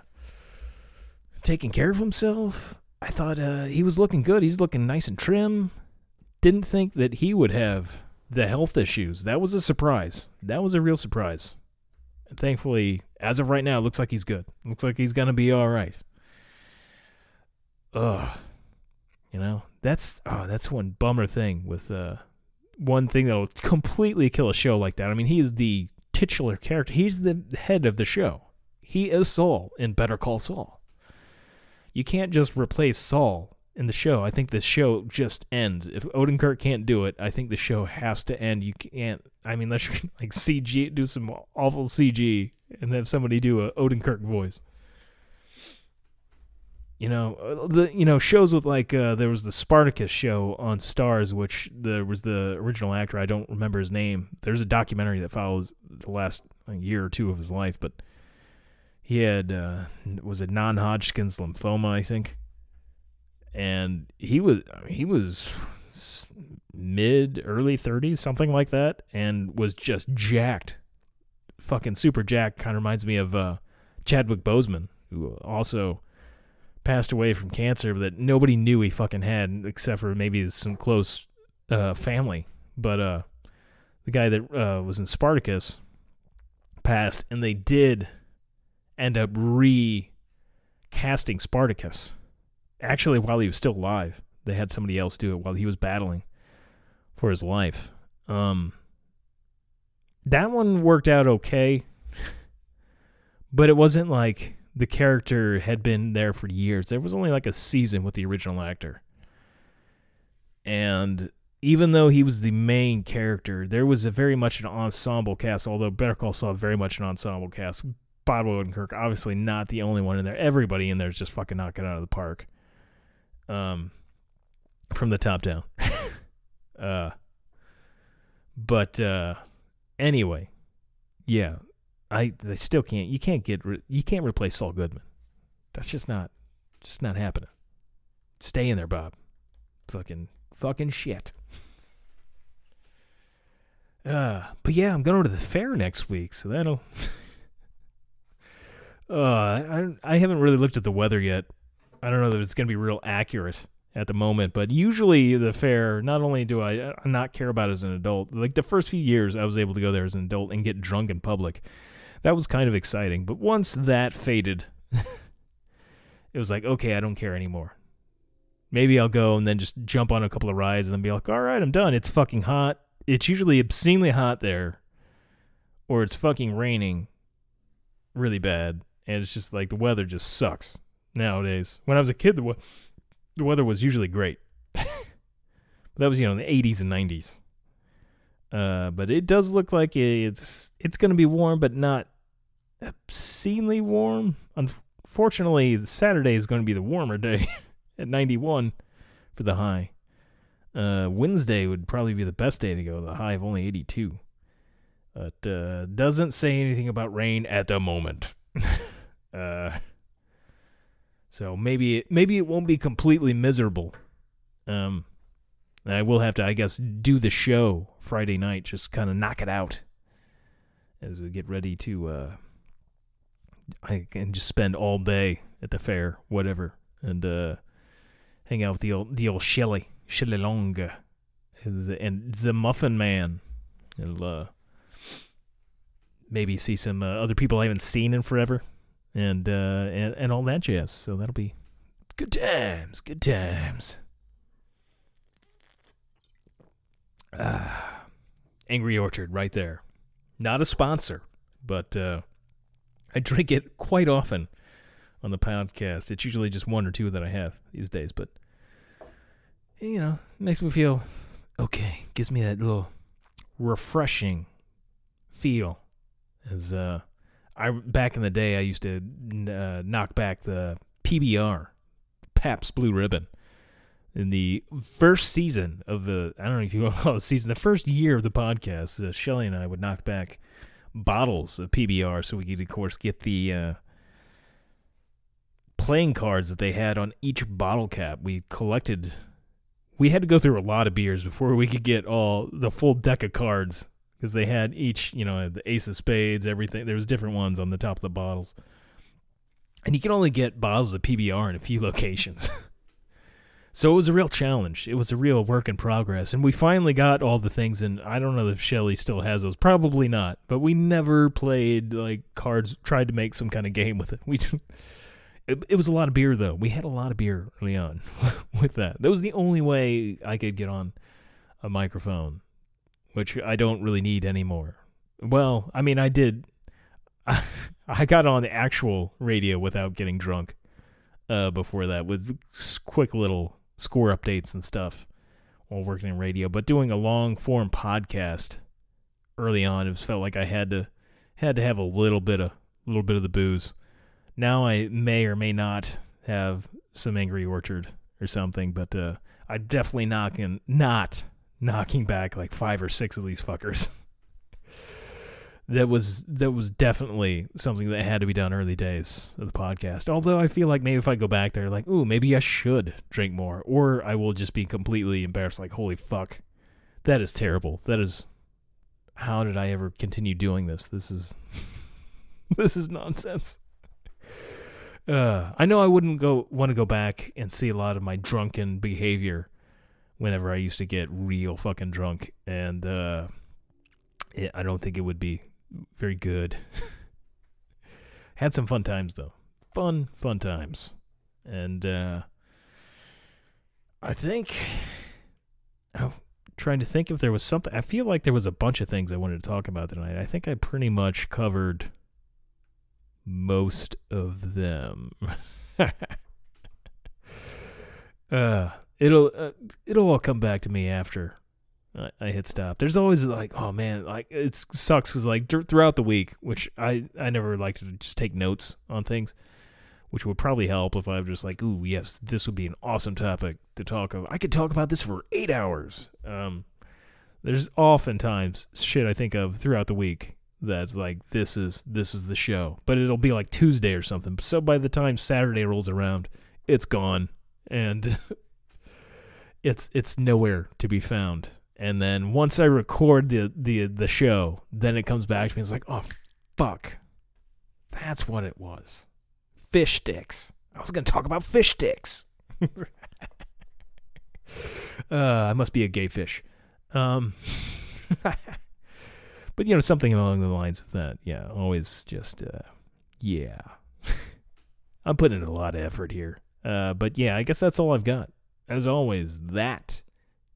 taking care of himself. I thought uh, he was looking good. He's looking nice and trim. Didn't think that he would have the health issues. That was a surprise. That was a real surprise. And thankfully, as of right now, it looks like he's good. Looks like he's gonna be all right. Ugh. You know, that's oh, that's one bummer thing with uh one thing that'll completely kill a show like that. I mean, he is the titular character. He's the head of the show. He is Saul in Better Call Saul. You can't just replace Saul in the show. I think the show just ends. If Odenkirk can't do it, I think the show has to end. You can't. I mean, unless you like CG, do some awful CG, and have somebody do a Odenkirk voice. You know, uh, the you know shows with like uh, there was the Spartacus show on Starz, which there was the original actor. I don't remember his name. There's a documentary that follows the last year or two of his life, but he had uh, was it non-Hodgkin's lymphoma, I think, and he was he was mid early 30s, something like that, and was just jacked, fucking super jacked. Kind of reminds me of uh, Chadwick Boseman, who also passed away from cancer that nobody knew he fucking had, except for maybe some close uh, family. But uh, the guy that uh, was in Spartacus passed, and they did end up recasting Spartacus. Actually, while he was still alive, they had somebody else do it while he was battling for his life. Um, that one worked out okay, but it wasn't like the character had been there for years. There was only like a season with the original actor. And even though he was the main character, there was a very much an ensemble cast, although Better Call Saul very much an ensemble cast. Bob Odenkirk, obviously not the only one in there. Everybody in there is just fucking knocking out of the park. Um from the top down. uh but uh anyway, yeah, I they still can't. You can't get. Re, you can't replace Saul Goodman. That's just not. Just not happening. Stay in there, Bob. Fucking fucking shit. Uh, but yeah, I'm going to the fair next week, so that'll. uh, I I haven't really looked at the weather yet. I don't know that it's going to be real accurate at the moment, but usually the fair, not only do I not care about as an adult, like the first few years I was able to go there as an adult and get drunk in public that was kind of exciting. But once that faded, it was like, okay, I don't care anymore. Maybe I'll go and then just jump on a couple of rides and then be like, all right, I'm done. It's fucking hot. It's usually obscenely hot there, or it's fucking raining really bad. And it's just like the weather just sucks nowadays. When I was a kid, the, the weather was usually great. but that was, you know, in the 80s and 90s. Uh, but it does look like it's it's going to be warm, but not obscenely warm. Unfortunately, Saturday is going to be the warmer day at 91 for the high. Uh, Wednesday would probably be the best day to go. The high of only 82. But uh, doesn't say anything about rain at the moment. uh, so maybe it, maybe it won't be completely miserable. Um, I will have to, I guess, do the show Friday night, just kind of knock it out as we get ready to. Uh, I can just spend all day at the fair, whatever, and uh, hang out with the old the old Shelly Shelly Longa, and the Muffin Man. And uh, maybe see some uh, other people I haven't seen in forever, and uh, and and all that jazz. So that'll be good times, good times. Ah, Angry Orchard, right there. Not a sponsor, but uh, I drink it quite often on the podcast. It's usually just one or two that I have these days, but you know, it makes me feel okay. Gives me that little refreshing feel. As uh, I back in the day, I used to uh, knock back the PBR, Pabst Blue Ribbon in the first season of the I don't know if you want to call it season, the first year of the podcast, uh, Shelly and I would knock back bottles of PBR so we could, of course, get the uh, playing cards that they had on each bottle cap. We collected. We had to go through a lot of beers before we could get all the full deck of cards because they had each, you know, the Ace of Spades, everything. There was different ones on the top of the bottles, and you can only get bottles of PBR in a few locations. So it was a real challenge. It was a real work in progress. And we finally got all the things and I don't know if Shelly still has those. Probably not. But we never played like cards tried to make some kind of game with it. We it, it was a lot of beer though. We had a lot of beer early on with that. That was the only way I could get on a microphone, which I don't really need anymore. Well, I mean I did I got on the actual radio without getting drunk uh, before that with quick little score updates and stuff while working in radio. But doing a long form podcast early on, it felt like I had to had to have a little bit of little bit of the booze. Now I may or may not have some Angry Orchard or something, but uh, I'm definitely knocking not knocking back like five or six of these fuckers. that was that was definitely something that had to be done early days of the podcast. Although I feel like maybe if I go back there, like, ooh, maybe I should drink more, or I will just be completely embarrassed. Like, holy fuck, that is terrible. That is, how did I ever continue doing this? This is, this is nonsense. Uh, I know I wouldn't go want to go back and see a lot of my drunken behavior whenever I used to get real fucking drunk, and uh, it, I don't think it would be very good. Had some fun times though, fun fun times, and uh, I think I'm trying to think if there was something. I feel like there was a bunch of things I wanted to talk about tonight. I think I pretty much covered most of them. uh, it'll uh, it'll all come back to me after I, I hit stop. There's always like, oh man, like it sucks because like dur- throughout the week, which I I never like to just take notes on things, which would probably help if I'm just like, ooh yes, this would be an awesome topic to talk of. I could talk about this for eight hours. Um, there's oftentimes shit I think of throughout the week that's like this is this is the show, but it'll be like Tuesday or something. So by the time Saturday rolls around, it's gone and it's it's nowhere to be found. And then once I record the the the show, then it comes back to me. It's like, oh fuck, that's what it was. Fish sticks. I was gonna talk about fish sticks. uh, I must be a gay fish. Um, but you know something along the lines of that. Yeah, always just uh, yeah. I'm putting in a lot of effort here. Uh, but yeah, I guess that's all I've got. As always, that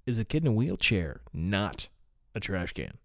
is a kid in a wheelchair, not a trash can.